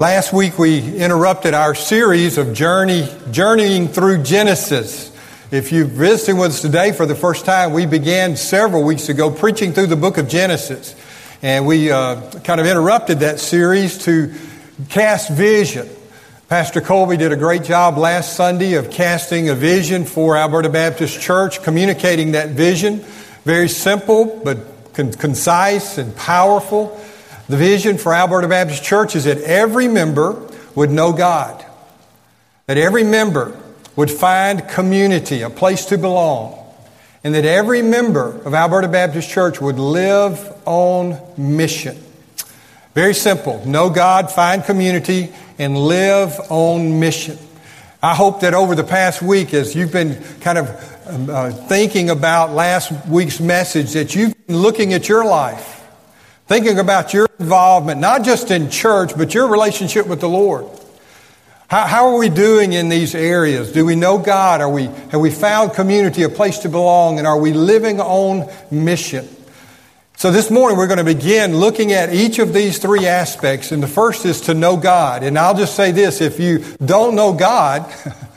Last week we interrupted our series of journey, journeying through Genesis. If you're visiting with us today for the first time, we began several weeks ago preaching through the book of Genesis. And we uh, kind of interrupted that series to cast vision. Pastor Colby did a great job last Sunday of casting a vision for Alberta Baptist Church, communicating that vision. Very simple, but con- concise and powerful. The vision for Alberta Baptist Church is that every member would know God, that every member would find community, a place to belong, and that every member of Alberta Baptist Church would live on mission. Very simple. Know God, find community, and live on mission. I hope that over the past week, as you've been kind of um, uh, thinking about last week's message, that you've been looking at your life Thinking about your involvement, not just in church, but your relationship with the Lord. How, how, are we doing in these areas? Do we know God? Are we, have we found community, a place to belong? And are we living on mission? So this morning we're going to begin looking at each of these three aspects. And the first is to know God. And I'll just say this, if you don't know God,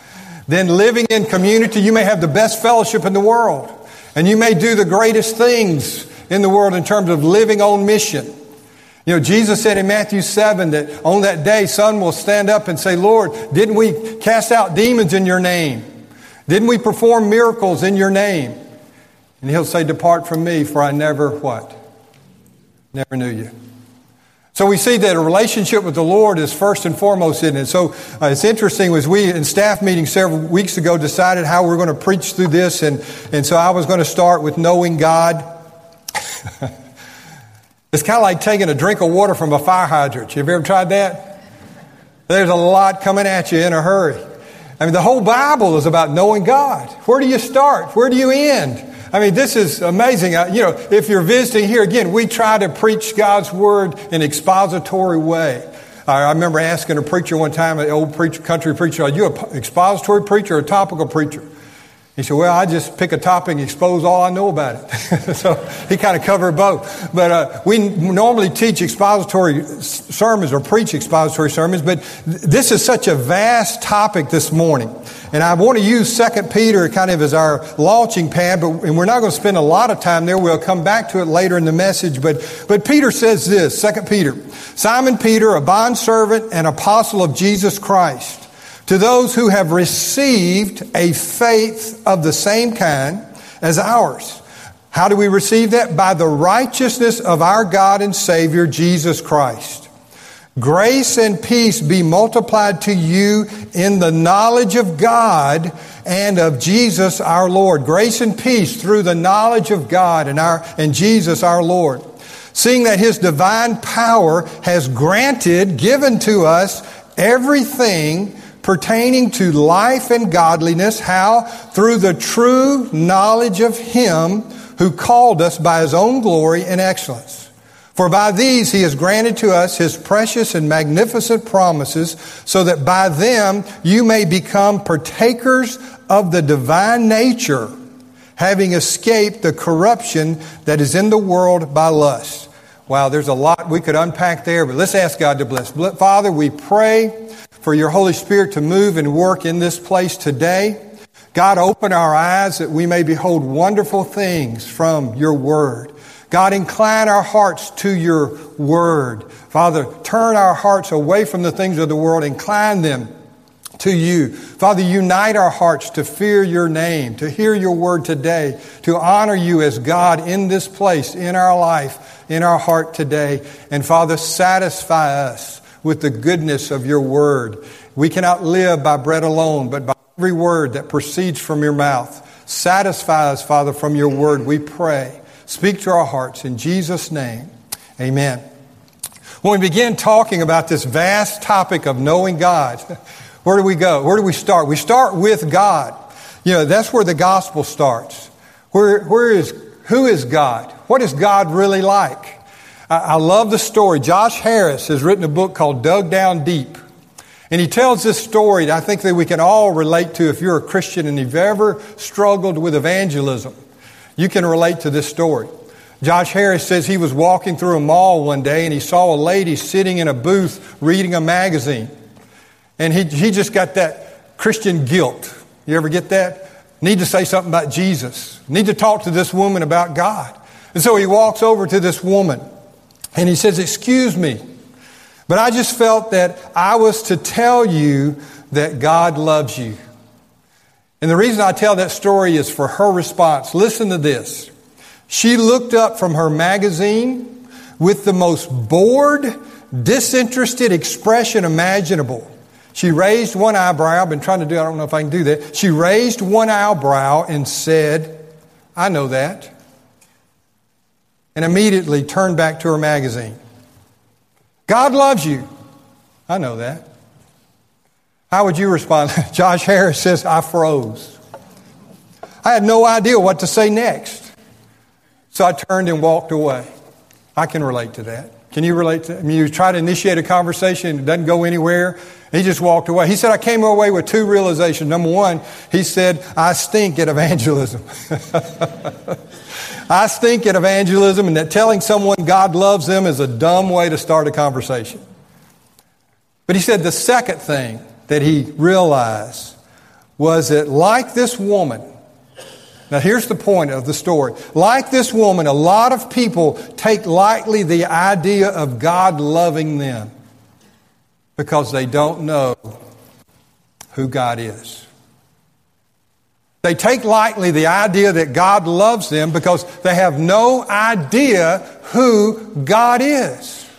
then living in community, you may have the best fellowship in the world. And you may do the greatest things in the world in terms of living on mission. You know, Jesus said in Matthew 7 that on that day, some will stand up and say, Lord, didn't we cast out demons in your name? Didn't we perform miracles in your name? And he'll say, Depart from me, for I never what? Never knew you. So we see that a relationship with the Lord is first and foremost in it. So uh, it's interesting was we in staff meeting several weeks ago decided how we're going to preach through this, and, and so I was going to start with knowing God. it's kind of like taking a drink of water from a fire hydrant. You ever tried that? There's a lot coming at you in a hurry. I mean, the whole Bible is about knowing God. Where do you start? Where do you end? I mean, this is amazing. Uh, you know, if you're visiting here, again, we try to preach God's Word in expository way. I remember asking a preacher one time, an old preacher, country preacher, are you an expository preacher or a topical preacher? He said, Well, I just pick a topic and expose all I know about it. so he kind of covered both. But uh, we normally teach expository sermons or preach expository sermons, but th- this is such a vast topic this morning. And I want to use 2 Peter kind of as our launching pad, but, and we're not going to spend a lot of time there. We'll come back to it later in the message. But, but Peter says this 2 Peter Simon Peter, a bondservant and apostle of Jesus Christ to those who have received a faith of the same kind as ours. How do we receive that? By the righteousness of our God and Savior, Jesus Christ. Grace and peace be multiplied to you in the knowledge of God and of Jesus our Lord. Grace and peace through the knowledge of God and our, and Jesus our Lord. Seeing that His divine power has granted, given to us everything pertaining to life and godliness. How? Through the true knowledge of Him who called us by His own glory and excellence. For by these He has granted to us His precious and magnificent promises, so that by them you may become partakers of the divine nature, having escaped the corruption that is in the world by lust. Wow, there's a lot we could unpack there, but let's ask God to bless. Father, we pray for your Holy Spirit to move and work in this place today. God, open our eyes that we may behold wonderful things from your word. God, incline our hearts to your word. Father, turn our hearts away from the things of the world, incline them to you. Father, unite our hearts to fear your name, to hear your word today, to honor you as God in this place, in our life, in our heart today. And Father, satisfy us with the goodness of your word. We cannot live by bread alone, but by every word that proceeds from your mouth. Satisfy us, Father, from your word, we pray. Speak to our hearts in Jesus' name. Amen. When we begin talking about this vast topic of knowing God, where do we go? Where do we start? We start with God. You know, that's where the gospel starts. Where, where is, who is God? What is God really like? I love the story. Josh Harris has written a book called Dug Down Deep. And he tells this story that I think that we can all relate to if you're a Christian and you've ever struggled with evangelism. You can relate to this story. Josh Harris says he was walking through a mall one day and he saw a lady sitting in a booth reading a magazine. And he, he just got that Christian guilt. You ever get that? Need to say something about Jesus. Need to talk to this woman about God. And so he walks over to this woman and he says, Excuse me, but I just felt that I was to tell you that God loves you. And the reason I tell that story is for her response. Listen to this. She looked up from her magazine with the most bored, disinterested expression imaginable. She raised one eyebrow. I've been trying to do, I don't know if I can do that. She raised one eyebrow and said, I know that. And immediately turned back to her magazine. God loves you. I know that. How would you respond? Josh Harris says, I froze. I had no idea what to say next. So I turned and walked away. I can relate to that. Can you relate to I mean, you try to initiate a conversation, it doesn't go anywhere. He just walked away. He said, I came away with two realizations. Number one, he said, I stink at evangelism. I stink at evangelism, and that telling someone God loves them is a dumb way to start a conversation. But he said the second thing that he realized was that, like this woman, now here's the point of the story. Like this woman, a lot of people take lightly the idea of God loving them because they don't know who God is. They take lightly the idea that God loves them because they have no idea who God is.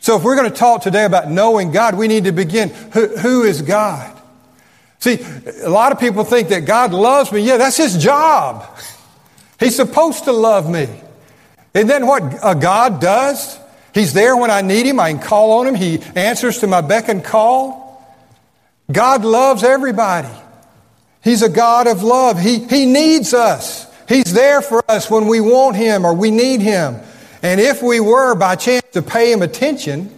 So if we're going to talk today about knowing God, we need to begin who, who is God? See, a lot of people think that God loves me. Yeah, that's his job. He's supposed to love me. And then what a God does? He's there when I need him. I can call on him. He answers to my beck and call. God loves everybody. He's a God of love. He, he needs us. He's there for us when we want him or we need him. And if we were by chance to pay him attention,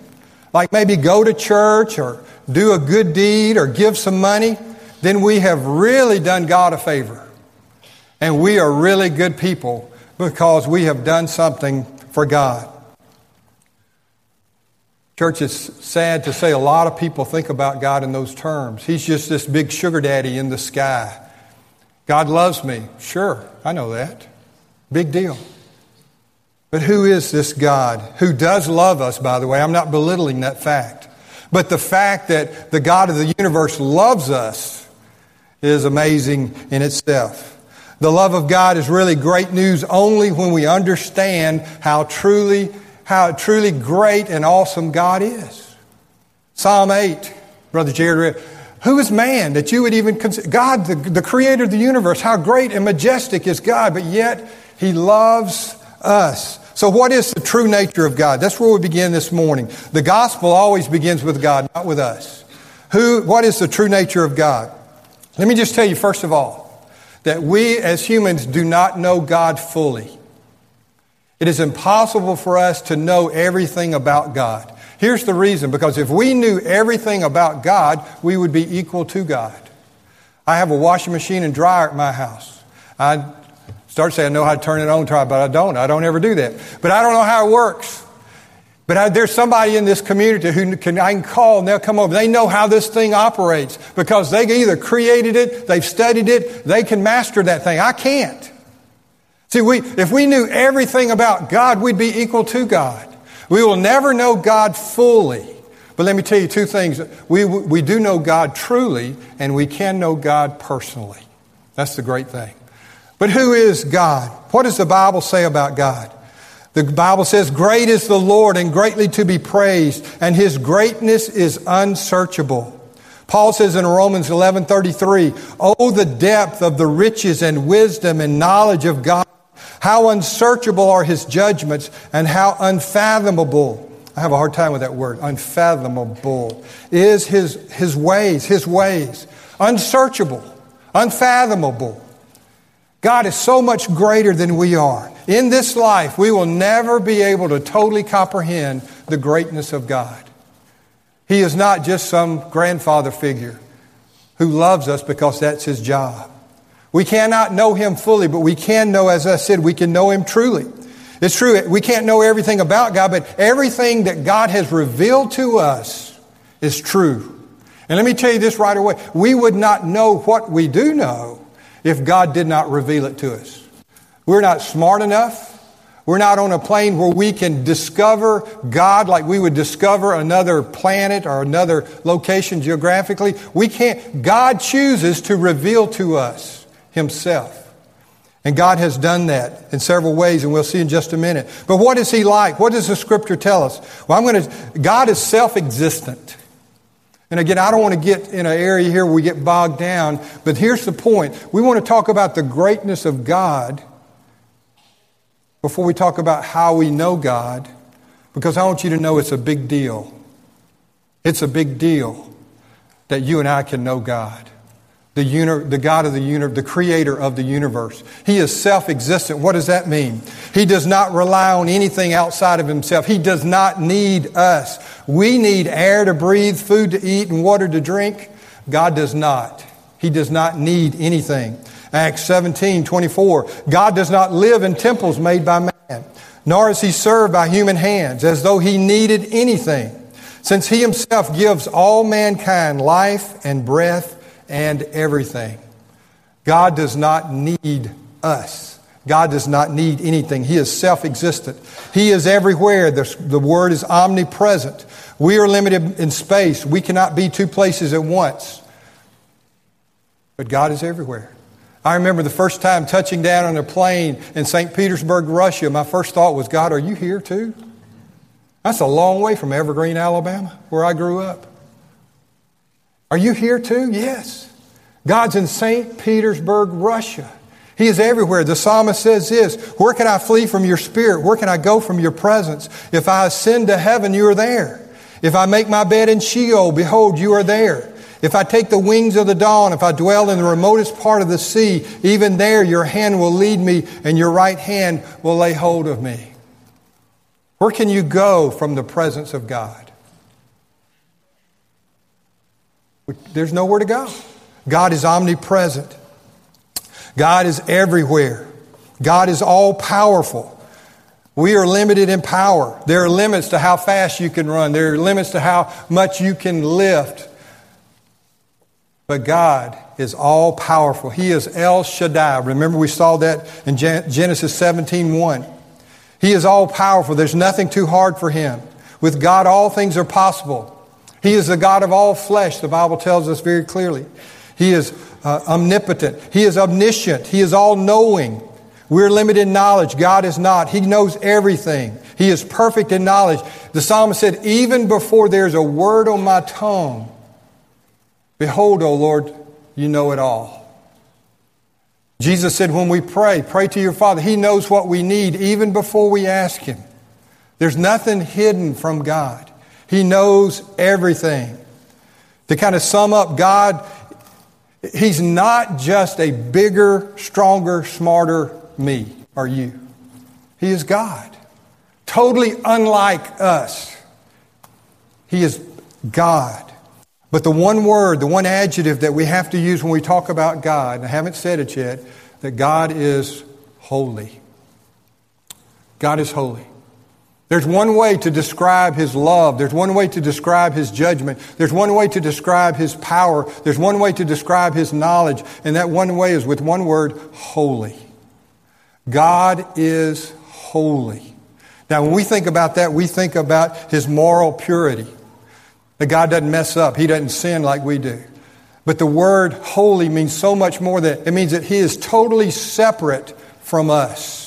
like maybe go to church or do a good deed or give some money, then we have really done God a favor. And we are really good people because we have done something for God. Church, it's sad to say a lot of people think about God in those terms. He's just this big sugar daddy in the sky. God loves me. Sure, I know that. Big deal. But who is this God who does love us, by the way? I'm not belittling that fact. But the fact that the God of the universe loves us is amazing in itself. The love of God is really great news only when we understand how truly, how truly great and awesome God is. Psalm 8, Brother Jared read, who is man that you would even consider? God, the, the creator of the universe, how great and majestic is God, but yet he loves us. So, what is the true nature of God? That's where we begin this morning. The gospel always begins with God, not with us. Who, what is the true nature of God? Let me just tell you, first of all, that we as humans do not know God fully. It is impossible for us to know everything about God. Here's the reason because if we knew everything about God, we would be equal to God. I have a washing machine and dryer at my house. I Start saying, I know how to turn it on, try, but I don't. I don't ever do that. But I don't know how it works. But I, there's somebody in this community who can, I can call and they'll come over. They know how this thing operates because they either created it, they've studied it, they can master that thing. I can't. See, we, if we knew everything about God, we'd be equal to God. We will never know God fully. But let me tell you two things. We, we do know God truly, and we can know God personally. That's the great thing. But who is God? What does the Bible say about God? The Bible says, Great is the Lord and greatly to be praised, and his greatness is unsearchable. Paul says in Romans 11:33, "Oh the depth of the riches and wisdom and knowledge of God. How unsearchable are his judgments and how unfathomable I have a hard time with that word. Unfathomable is his, his ways, his ways. Unsearchable, unfathomable. God is so much greater than we are. In this life, we will never be able to totally comprehend the greatness of God. He is not just some grandfather figure who loves us because that's his job. We cannot know him fully, but we can know, as I said, we can know him truly. It's true, we can't know everything about God, but everything that God has revealed to us is true. And let me tell you this right away. We would not know what we do know if God did not reveal it to us. We're not smart enough. We're not on a plane where we can discover God like we would discover another planet or another location geographically. We can't. God chooses to reveal to us Himself. And God has done that in several ways, and we'll see in just a minute. But what is He like? What does the Scripture tell us? Well, I'm going to, God is self existent. And again, I don't want to get in an area here where we get bogged down, but here's the point. We want to talk about the greatness of God before we talk about how we know God, because I want you to know it's a big deal. It's a big deal that you and I can know God. The, uni- the God of the universe, the creator of the universe. He is self existent. What does that mean? He does not rely on anything outside of himself. He does not need us. We need air to breathe, food to eat, and water to drink. God does not. He does not need anything. Acts 17, 24. God does not live in temples made by man, nor is he served by human hands as though he needed anything, since he himself gives all mankind life and breath and everything. God does not need us. God does not need anything. He is self existent. He is everywhere. The, the word is omnipresent. We are limited in space. We cannot be two places at once. But God is everywhere. I remember the first time touching down on a plane in St. Petersburg, Russia, my first thought was, God, are you here too? That's a long way from Evergreen, Alabama, where I grew up. Are you here too? Yes. God's in St. Petersburg, Russia. He is everywhere. The psalmist says this Where can I flee from your spirit? Where can I go from your presence? If I ascend to heaven, you are there. If I make my bed in Sheol, behold, you are there. If I take the wings of the dawn, if I dwell in the remotest part of the sea, even there your hand will lead me and your right hand will lay hold of me. Where can you go from the presence of God? There's nowhere to go. God is omnipresent. God is everywhere. God is all powerful. We are limited in power. There are limits to how fast you can run. There are limits to how much you can lift. But God is all powerful. He is El Shaddai. Remember we saw that in Genesis 17:1. He is all powerful. There's nothing too hard for him. With God all things are possible. He is the God of all flesh, the Bible tells us very clearly. He is uh, omnipotent. He is omniscient. He is all knowing. We're limited in knowledge. God is not. He knows everything. He is perfect in knowledge. The psalmist said, Even before there's a word on my tongue, Behold, O Lord, you know it all. Jesus said, when we pray, pray to your Father. He knows what we need even before we ask Him. There's nothing hidden from God. He knows everything. To kind of sum up, God, He's not just a bigger, stronger, smarter me or you. He is God. Totally unlike us. He is God. But the one word, the one adjective that we have to use when we talk about God, and I haven't said it yet, that God is holy. God is holy. There's one way to describe His love. There's one way to describe His judgment. There's one way to describe His power. There's one way to describe His knowledge. And that one way is with one word, holy. God is holy. Now, when we think about that, we think about His moral purity. That God doesn't mess up. He doesn't sin like we do. But the word holy means so much more than it means that He is totally separate from us.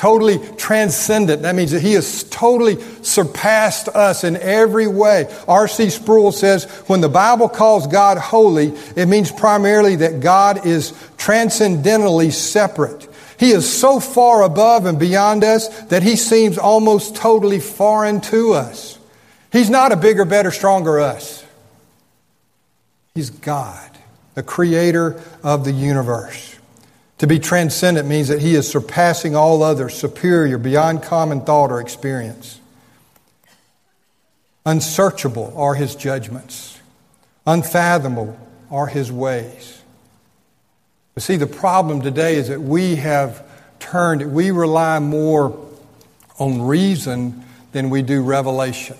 Totally transcendent. That means that He has totally surpassed us in every way. R.C. Sproul says when the Bible calls God holy, it means primarily that God is transcendentally separate. He is so far above and beyond us that He seems almost totally foreign to us. He's not a bigger, better, stronger us. He's God, the creator of the universe. To be transcendent means that He is surpassing all others, superior, beyond common thought or experience. Unsearchable are His judgments, unfathomable are His ways. But see, the problem today is that we have turned, we rely more on reason than we do revelation.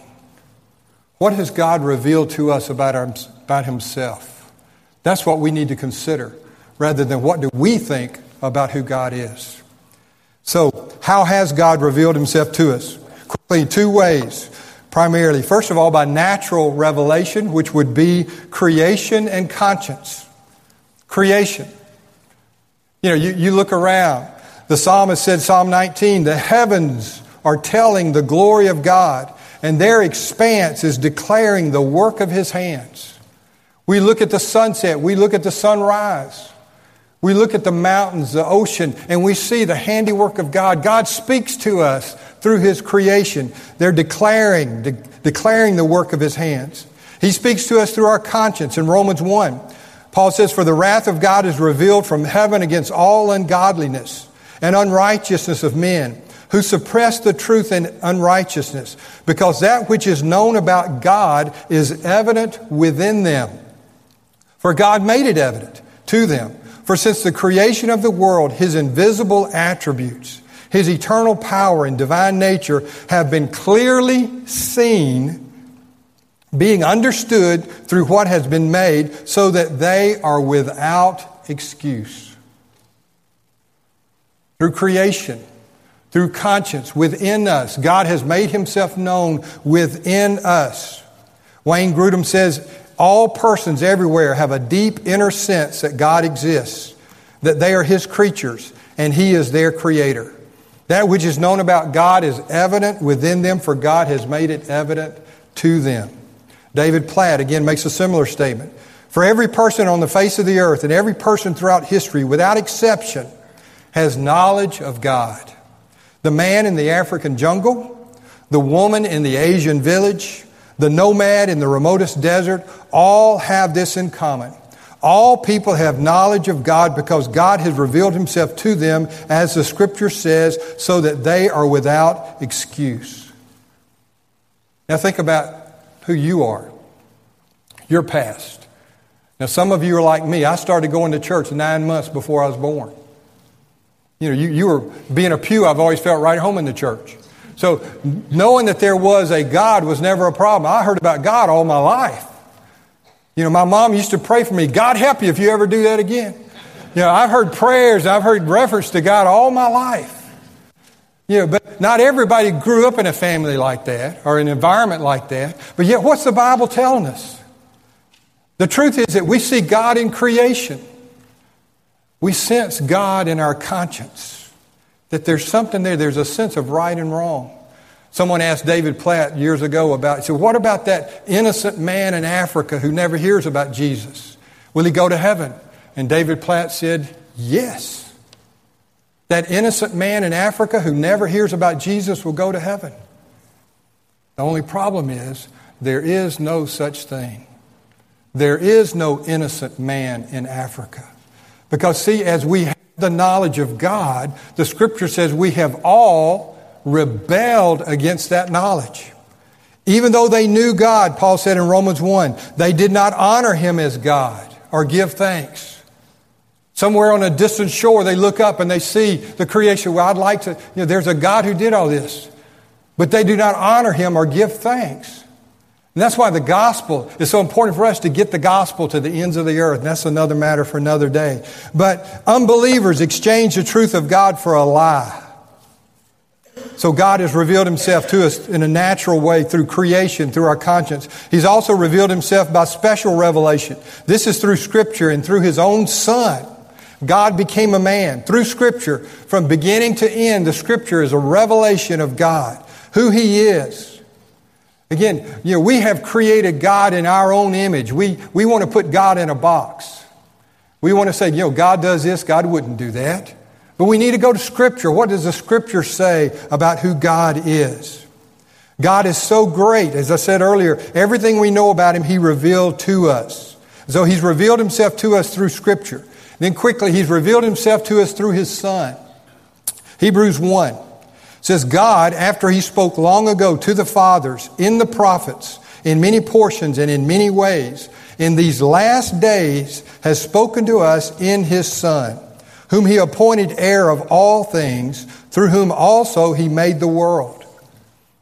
What has God revealed to us about, our, about Himself? That's what we need to consider rather than what do we think about who God is. So, how has God revealed Himself to us? Quickly, two ways. Primarily, first of all, by natural revelation, which would be creation and conscience. Creation. You know, you, you look around. The psalmist said, Psalm 19, the heavens are telling the glory of God and their expanse is declaring the work of his hands. We look at the sunset, we look at the sunrise, we look at the mountains, the ocean, and we see the handiwork of God. God speaks to us through his creation. They're declaring, de- declaring the work of his hands. He speaks to us through our conscience in Romans 1. Paul says, For the wrath of God is revealed from heaven against all ungodliness and unrighteousness of men who suppress the truth in unrighteousness, because that which is known about God is evident within them. For God made it evident to them. For since the creation of the world, his invisible attributes, his eternal power and divine nature have been clearly seen, being understood through what has been made, so that they are without excuse. Through creation, through conscience within us. God has made himself known within us. Wayne Grudem says, all persons everywhere have a deep inner sense that God exists, that they are his creatures, and he is their creator. That which is known about God is evident within them, for God has made it evident to them. David Platt again makes a similar statement. For every person on the face of the earth and every person throughout history, without exception, has knowledge of God. The man in the African jungle, the woman in the Asian village, the nomad in the remotest desert, all have this in common. All people have knowledge of God because God has revealed himself to them, as the scripture says, so that they are without excuse. Now think about who you are, your past. Now, some of you are like me. I started going to church nine months before I was born. You know, you, you were being a pew, I've always felt right home in the church. So knowing that there was a God was never a problem. I heard about God all my life. You know, my mom used to pray for me, God help you if you ever do that again. You know, I've heard prayers, I've heard reference to God all my life. You know, but not everybody grew up in a family like that or an environment like that. But yet, what's the Bible telling us? The truth is that we see God in creation. We sense God in our conscience, that there's something there, there's a sense of right and wrong. Someone asked David Platt years ago about, he said, What about that innocent man in Africa who never hears about Jesus? Will he go to heaven? And David Platt said, Yes. That innocent man in Africa who never hears about Jesus will go to heaven. The only problem is there is no such thing. There is no innocent man in Africa. Because, see, as we the knowledge of God, the scripture says we have all rebelled against that knowledge. Even though they knew God, Paul said in Romans 1, they did not honor him as God or give thanks. Somewhere on a distant shore, they look up and they see the creation. Well, I'd like to, you know, there's a God who did all this. But they do not honor him or give thanks. And that's why the gospel is so important for us to get the gospel to the ends of the earth. That's another matter for another day. But unbelievers exchange the truth of God for a lie. So God has revealed himself to us in a natural way through creation, through our conscience. He's also revealed himself by special revelation. This is through scripture and through his own son. God became a man through scripture. From beginning to end, the scripture is a revelation of God, who he is, Again, you know, we have created God in our own image. We, we want to put God in a box. We want to say, you know, God does this, God wouldn't do that. But we need to go to Scripture. What does the Scripture say about who God is? God is so great. As I said earlier, everything we know about Him, He revealed to us. So He's revealed Himself to us through Scripture. Then quickly, He's revealed Himself to us through His Son. Hebrews 1 says God, after he spoke long ago to the fathers in the prophets, in many portions and in many ways, in these last days has spoken to us in his Son, whom he appointed heir of all things, through whom also he made the world.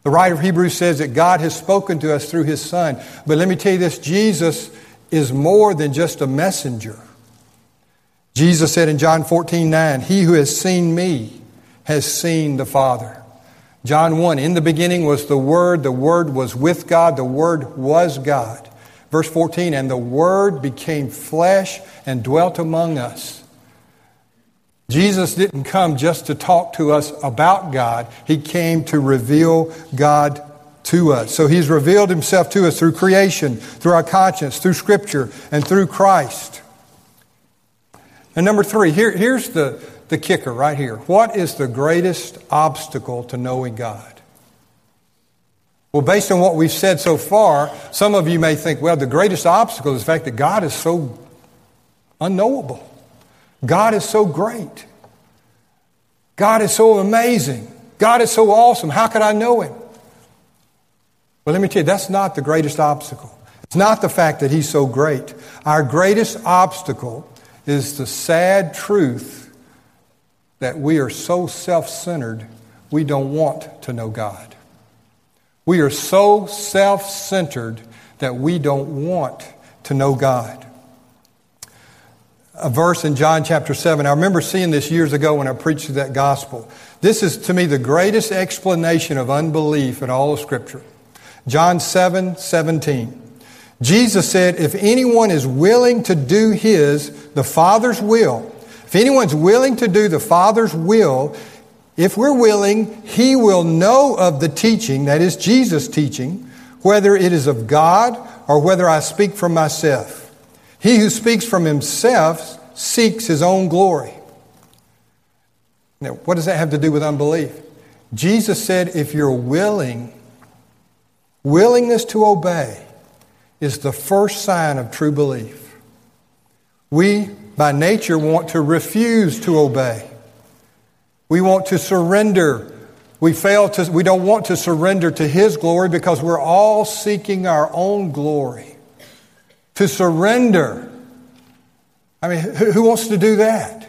The writer of Hebrews says that God has spoken to us through his Son. But let me tell you this Jesus is more than just a messenger. Jesus said in John 14 9, He who has seen me has seen the Father. John 1, in the beginning was the Word, the Word was with God, the Word was God. Verse 14, and the Word became flesh and dwelt among us. Jesus didn't come just to talk to us about God, He came to reveal God to us. So He's revealed Himself to us through creation, through our conscience, through Scripture, and through Christ. And number three, here, here's the, the kicker right here. What is the greatest obstacle to knowing God? Well, based on what we've said so far, some of you may think, well, the greatest obstacle is the fact that God is so unknowable. God is so great. God is so amazing. God is so awesome. How could I know Him? Well, let me tell you, that's not the greatest obstacle. It's not the fact that He's so great. Our greatest obstacle is the sad truth that we are so self centered, we don't want to know God. We are so self centered that we don't want to know God. A verse in John chapter 7, I remember seeing this years ago when I preached that gospel. This is to me the greatest explanation of unbelief in all of Scripture. John 7 17. Jesus said, If anyone is willing to do his, the Father's will, if anyone's willing to do the Father's will, if we're willing, he will know of the teaching, that is Jesus' teaching, whether it is of God or whether I speak from myself. He who speaks from himself seeks his own glory. Now, what does that have to do with unbelief? Jesus said, if you're willing, willingness to obey, is the first sign of true belief. We, by nature, want to refuse to obey. We want to surrender. We fail to, we don't want to surrender to His glory because we're all seeking our own glory. To surrender. I mean, who, wants to do that?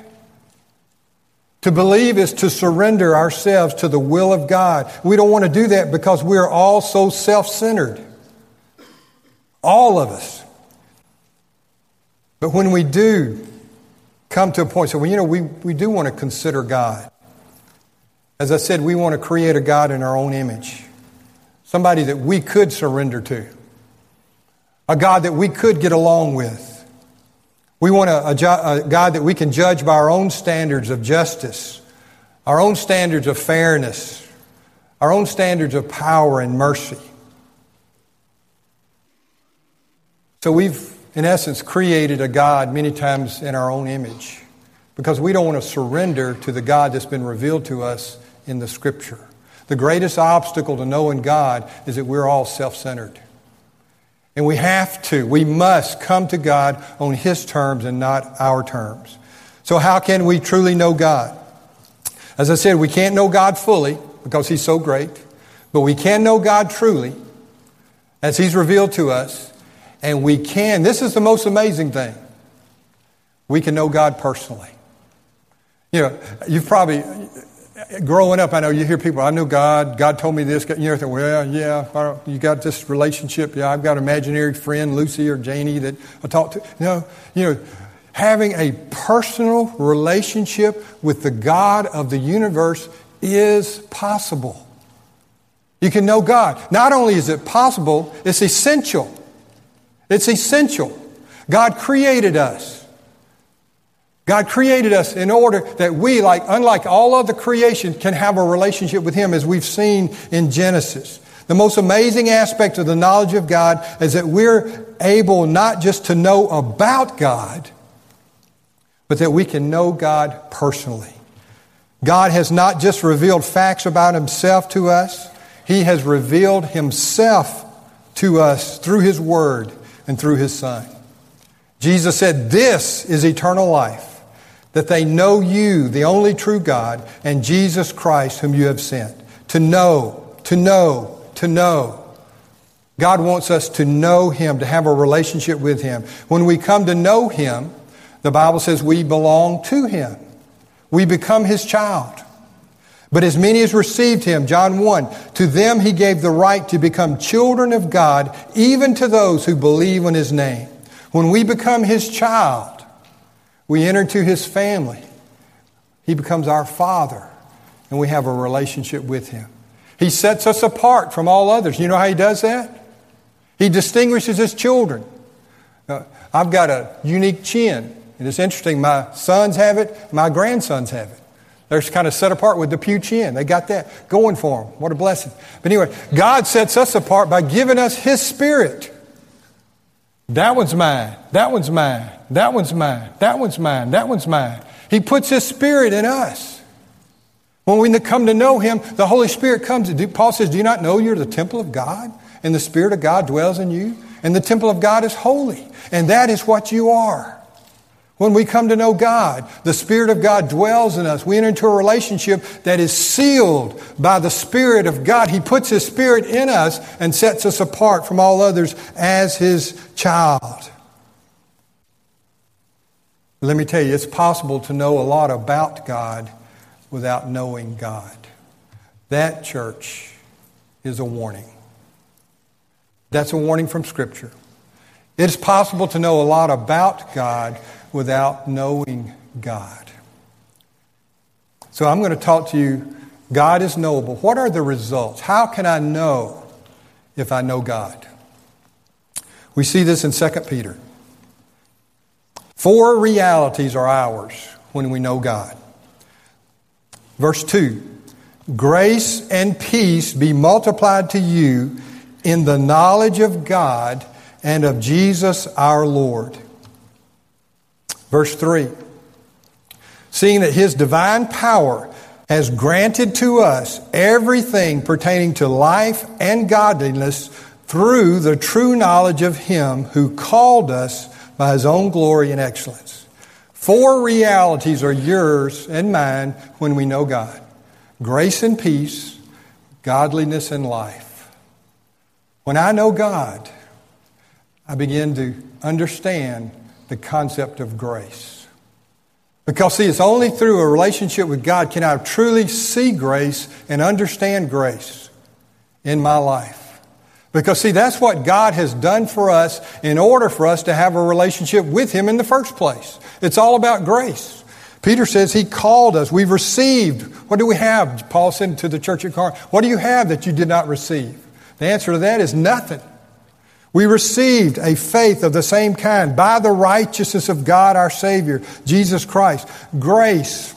To believe is to surrender ourselves to the will of God. We don't want to do that because we're all so self centered. All of us. But when we do come to a point, so well, you know, we, we do want to consider God. As I said, we want to create a God in our own image, somebody that we could surrender to, a God that we could get along with. We want a, a, a God that we can judge by our own standards of justice, our own standards of fairness, our own standards of power and mercy. So we've, in essence, created a God many times in our own image because we don't want to surrender to the God that's been revealed to us in the Scripture. The greatest obstacle to knowing God is that we're all self centered. And we have to, we must come to God on His terms and not our terms. So, how can we truly know God? As I said, we can't know God fully because He's so great, but we can know God truly as He's revealed to us and we can, this is the most amazing thing. We can know God personally. You know, you've probably, growing up, I know you hear people, I know God, God told me this, you know, think, well, yeah, you got this relationship, yeah, I've got an imaginary friend, Lucy or Janie, that I talk to. No, you know, having a personal relationship with the God of the universe is possible. You can know God. Not only is it possible, it's essential. It's essential. God created us. God created us in order that we, like unlike all other creation, can have a relationship with Him as we've seen in Genesis. The most amazing aspect of the knowledge of God is that we're able not just to know about God, but that we can know God personally. God has not just revealed facts about Himself to us, He has revealed Himself to us through His Word and through his Son. Jesus said, This is eternal life, that they know you, the only true God, and Jesus Christ, whom you have sent. To know, to know, to know. God wants us to know him, to have a relationship with him. When we come to know him, the Bible says we belong to him. We become his child. But as many as received him, John 1, to them he gave the right to become children of God, even to those who believe in his name. When we become his child, we enter into his family. He becomes our father, and we have a relationship with him. He sets us apart from all others. You know how he does that? He distinguishes his children. Uh, I've got a unique chin. And it's interesting, my sons have it, my grandsons have it. They're kind of set apart with the pew chin. They got that going for them. What a blessing. But anyway, God sets us apart by giving us His Spirit. That one's mine. That one's mine. That one's mine. That one's mine. That one's mine. He puts His Spirit in us. When we come to know Him, the Holy Spirit comes. Paul says, Do you not know you're the temple of God? And the Spirit of God dwells in you? And the temple of God is holy. And that is what you are. When we come to know God, the Spirit of God dwells in us. We enter into a relationship that is sealed by the Spirit of God. He puts His Spirit in us and sets us apart from all others as His child. Let me tell you, it's possible to know a lot about God without knowing God. That, church, is a warning. That's a warning from Scripture. It's possible to know a lot about God without knowing God. So I'm going to talk to you. God is knowable. What are the results? How can I know if I know God? We see this in 2 Peter. Four realities are ours when we know God. Verse 2 Grace and peace be multiplied to you in the knowledge of God and of Jesus our Lord Verse 3 Seeing that his divine power has granted to us everything pertaining to life and godliness through the true knowledge of him who called us by his own glory and excellence. Four realities are yours and mine when we know God grace and peace, godliness and life. When I know God, I begin to understand the concept of grace. Because, see, it's only through a relationship with God can I truly see grace and understand grace in my life. Because, see, that's what God has done for us in order for us to have a relationship with Him in the first place. It's all about grace. Peter says He called us. We've received. What do we have? Paul said to the church at Corinth, What do you have that you did not receive? The answer to that is nothing. We received a faith of the same kind by the righteousness of God our Savior, Jesus Christ. Grace.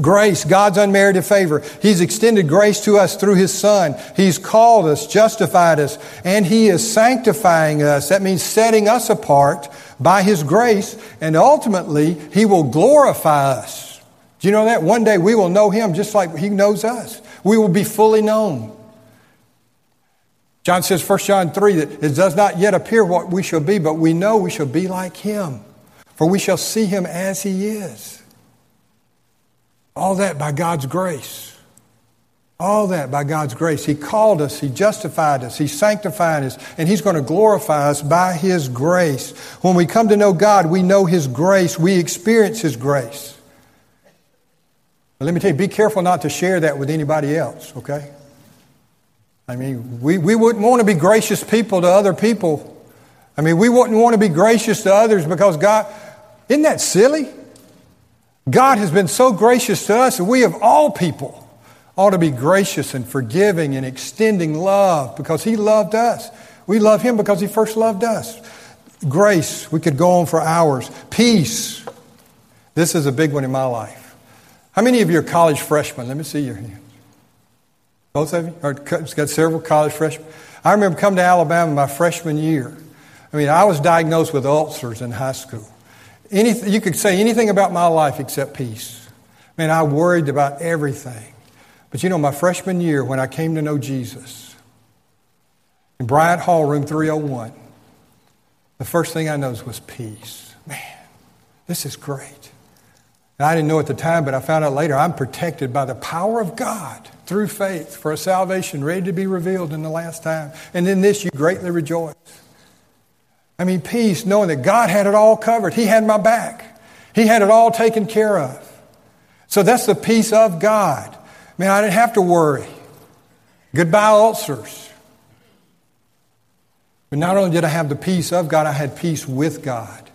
Grace, God's unmerited favor. He's extended grace to us through His Son. He's called us, justified us, and He is sanctifying us. That means setting us apart by His grace, and ultimately, He will glorify us. Do you know that? One day we will know Him just like He knows us. We will be fully known. John says, 1 John 3, that it does not yet appear what we shall be, but we know we shall be like him, for we shall see him as he is. All that by God's grace. All that by God's grace. He called us, He justified us, He sanctified us, and He's going to glorify us by His grace. When we come to know God, we know His grace, we experience His grace. But let me tell you, be careful not to share that with anybody else, okay? I mean, we, we wouldn't want to be gracious people to other people. I mean, we wouldn't want to be gracious to others because God, isn't that silly? God has been so gracious to us, and we of all people ought to be gracious and forgiving and extending love because He loved us. We love Him because He first loved us. Grace, we could go on for hours. Peace. This is a big one in my life. How many of you are college freshmen? Let me see your hand. Both of you? Or got several college freshmen? I remember coming to Alabama my freshman year. I mean, I was diagnosed with ulcers in high school. Anything, you could say anything about my life except peace. I mean, I worried about everything. But you know, my freshman year, when I came to know Jesus, in Bryant Hall, room 301, the first thing I noticed was peace. Man, this is great. And I didn't know at the time, but I found out later I'm protected by the power of God through faith for a salvation ready to be revealed in the last time. And in this you greatly rejoice. I mean, peace, knowing that God had it all covered. He had my back, He had it all taken care of. So that's the peace of God. Man, I didn't have to worry. Goodbye, ulcers. But not only did I have the peace of God, I had peace with God.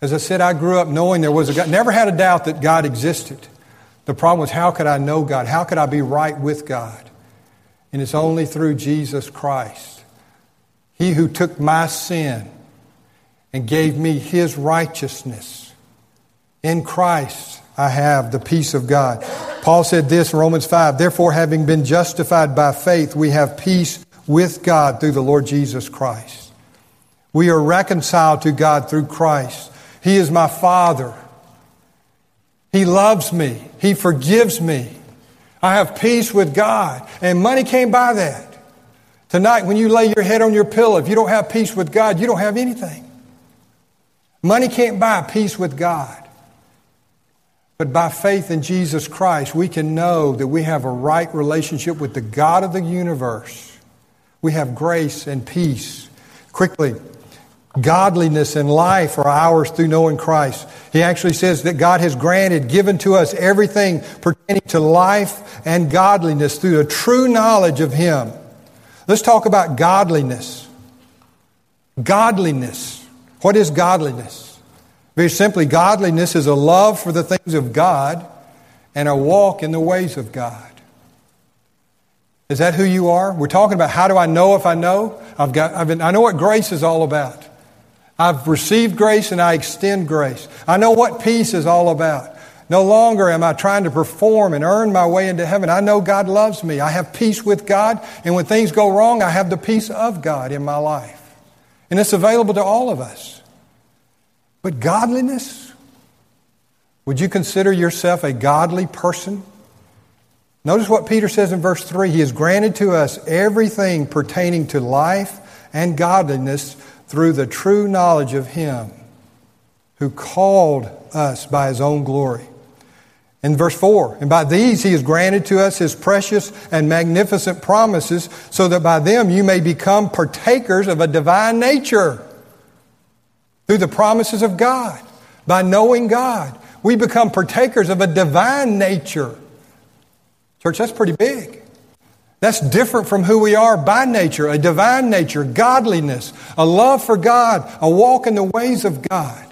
As I said, I grew up knowing there was a God, never had a doubt that God existed. The problem was, how could I know God? How could I be right with God? And it's only through Jesus Christ. He who took my sin and gave me his righteousness. In Christ, I have the peace of God. Paul said this in Romans 5 Therefore, having been justified by faith, we have peace with God through the Lord Jesus Christ. We are reconciled to God through Christ. He is my Father. He loves me. He forgives me. I have peace with God. And money can't buy that. Tonight, when you lay your head on your pillow, if you don't have peace with God, you don't have anything. Money can't buy peace with God. But by faith in Jesus Christ, we can know that we have a right relationship with the God of the universe. We have grace and peace. Quickly, godliness and life are ours through knowing Christ. He actually says that God has granted, given to us everything pertaining to life and godliness through a true knowledge of Him. Let's talk about godliness. Godliness. What is godliness? Very simply, godliness is a love for the things of God and a walk in the ways of God. Is that who you are? We're talking about how do I know if I know? I've got, I've been, I know what grace is all about. I've received grace and I extend grace. I know what peace is all about. No longer am I trying to perform and earn my way into heaven. I know God loves me. I have peace with God. And when things go wrong, I have the peace of God in my life. And it's available to all of us. But godliness? Would you consider yourself a godly person? Notice what Peter says in verse 3 He has granted to us everything pertaining to life and godliness through the true knowledge of Him who called us by His own glory. In verse 4, and by these he has granted to us his precious and magnificent promises, so that by them you may become partakers of a divine nature. Through the promises of God, by knowing God, we become partakers of a divine nature. Church, that's pretty big. That's different from who we are by nature a divine nature, godliness, a love for God, a walk in the ways of God.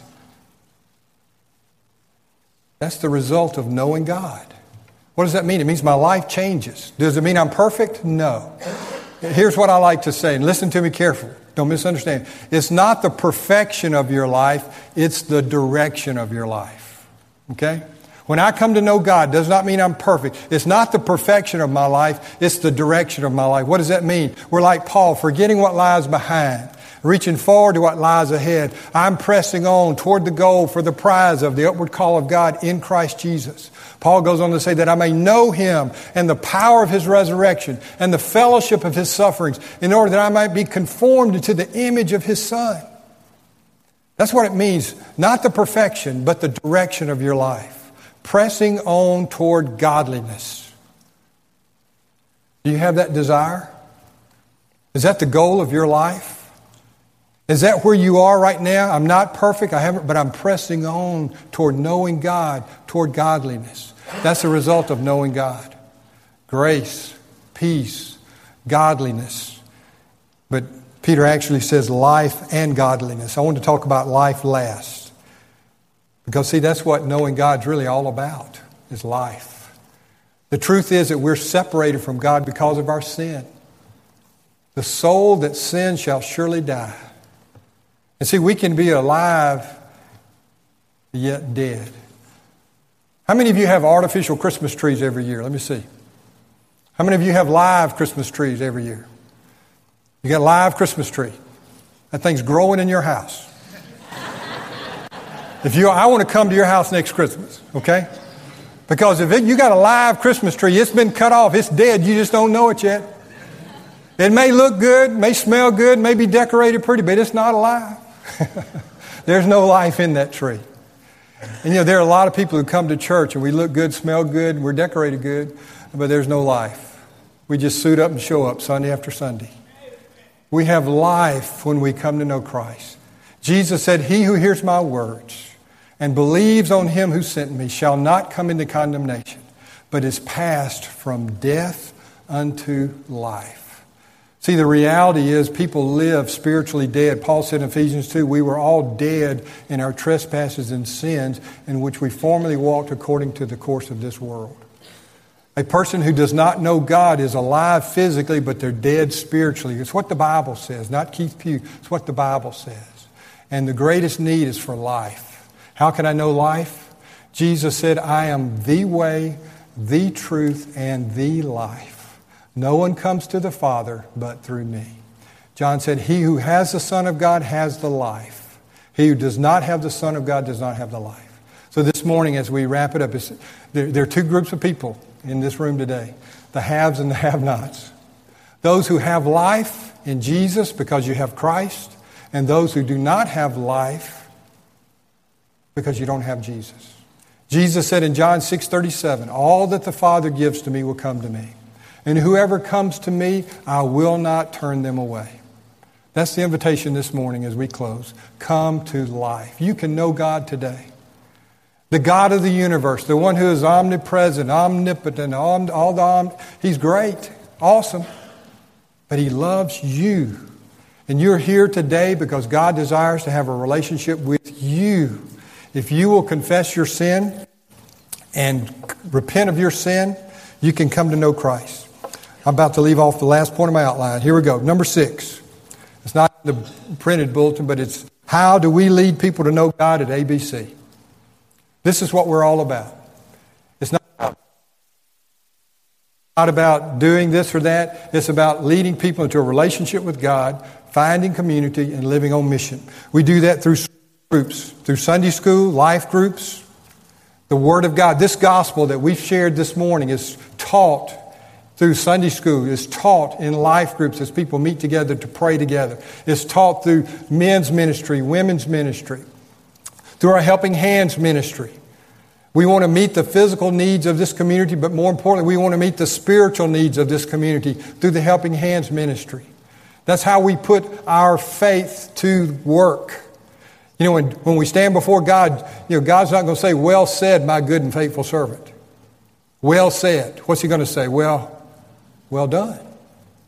That's the result of knowing God. What does that mean? It means my life changes. Does it mean I'm perfect? No. Here's what I like to say, and listen to me carefully. Don't misunderstand. It's not the perfection of your life, it's the direction of your life. Okay? When I come to know God, does not mean I'm perfect. It's not the perfection of my life, it's the direction of my life. What does that mean? We're like Paul, forgetting what lies behind, reaching forward to what lies ahead. I'm pressing on toward the goal for the prize of the upward call of God in Christ Jesus. Paul goes on to say that I may know him and the power of his resurrection and the fellowship of his sufferings in order that I might be conformed to the image of his son. That's what it means. Not the perfection, but the direction of your life pressing on toward godliness. Do you have that desire? Is that the goal of your life? Is that where you are right now? I'm not perfect, I haven't, but I'm pressing on toward knowing God, toward godliness. That's the result of knowing God. Grace, peace, godliness. But Peter actually says life and godliness. I want to talk about life last. Because, see, that's what knowing God's really all about, is life. The truth is that we're separated from God because of our sin. The soul that sins shall surely die. And see, we can be alive yet dead. How many of you have artificial Christmas trees every year? Let me see. How many of you have live Christmas trees every year? You got a live Christmas tree. That thing's growing in your house. If you, I want to come to your house next Christmas, okay? Because if it, you got a live Christmas tree, it's been cut off, it's dead, you just don't know it yet. It may look good, may smell good, may be decorated pretty, but it's not alive. There's no life in that tree. And you know, there are a lot of people who come to church and we look good, smell good, we're decorated good, but there's no life. We just suit up and show up Sunday after Sunday. We have life when we come to know Christ. Jesus said, He who hears my words and believes on him who sent me shall not come into condemnation, but is passed from death unto life. See, the reality is people live spiritually dead. Paul said in Ephesians 2, we were all dead in our trespasses and sins in which we formerly walked according to the course of this world. A person who does not know God is alive physically, but they're dead spiritually. It's what the Bible says, not Keith Pugh. It's what the Bible says. And the greatest need is for life. How can I know life? Jesus said, I am the way, the truth, and the life. No one comes to the Father but through me. John said, He who has the Son of God has the life. He who does not have the Son of God does not have the life. So this morning, as we wrap it up, there, are two groups of people in this room today the haves and the have nots. Those who have life in Jesus because you have Christ, and those who do not have life because you don't have Jesus. Jesus said in John 6:37, "All that the Father gives to me will come to me, and whoever comes to me, I will not turn them away." That's the invitation this morning as we close. Come to life. You can know God today. The God of the universe, the one who is omnipresent, omnipotent, all the, he's great, awesome. But he loves you. And you're here today because God desires to have a relationship with you. If you will confess your sin and repent of your sin, you can come to know Christ. I'm about to leave off the last point of my outline. Here we go. Number six. It's not the printed bulletin, but it's how do we lead people to know God at ABC? This is what we're all about. It's not about, not about doing this or that. It's about leading people into a relationship with God, finding community, and living on mission. We do that through groups, through Sunday school, life groups, the Word of God. This gospel that we've shared this morning is taught through Sunday school, is taught in life groups as people meet together to pray together. It's taught through men's ministry, women's ministry through our Helping Hands ministry. We want to meet the physical needs of this community, but more importantly, we want to meet the spiritual needs of this community through the Helping Hands ministry. That's how we put our faith to work. You know, when, when we stand before God, you know, God's not going to say, Well said, my good and faithful servant. Well said. What's he going to say? Well, well done.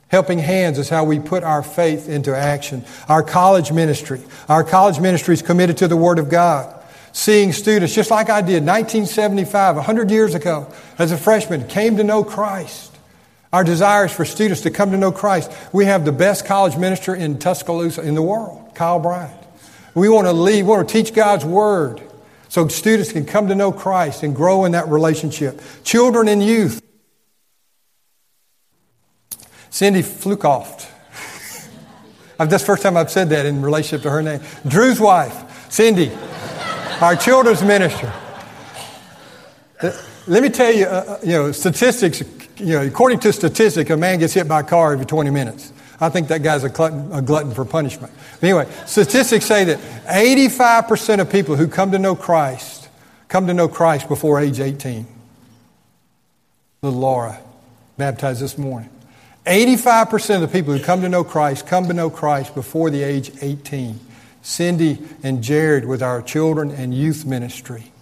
Helping hands is how we put our faith into action. Our college ministry. Our college ministry is committed to the Word of God. Seeing students, just like I did 1975, 100 years ago, as a freshman, came to know Christ. Our desire is for students to come to know Christ. We have the best college minister in Tuscaloosa in the world, Kyle Bryant. We want to lead, we want to teach God's Word so students can come to know Christ and grow in that relationship. Children and youth. Cindy Flukoft. That's the first time I've said that in relationship to her name. Drew's wife, Cindy, our children's minister. Let me tell you, uh, uh, you know, statistics, you know, according to statistics, a man gets hit by a car every 20 minutes. I think that guy's a glutton, a glutton for punishment. But anyway, statistics say that 85% of people who come to know Christ come to know Christ before age 18. Little Laura, baptized this morning. 85% of the people who come to know Christ come to know Christ before the age 18. Cindy and Jared with our children and youth ministry.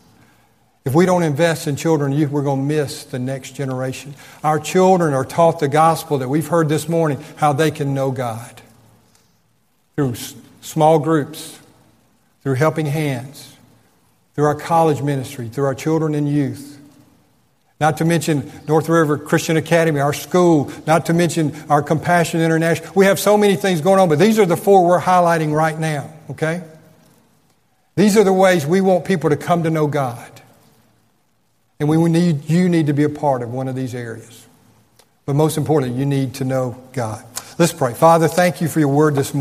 If we don't invest in children and youth, we're going to miss the next generation. Our children are taught the gospel that we've heard this morning, how they can know God. Through small groups, through helping hands, through our college ministry, through our children and youth. Not to mention North River Christian Academy, our school, not to mention our Compassion International. We have so many things going on, but these are the four we're highlighting right now, okay? These are the ways we want people to come to know God. And we need, you need to be a part of one of these areas. But most importantly, you need to know God. Let's pray. Father, thank you for your word this morning.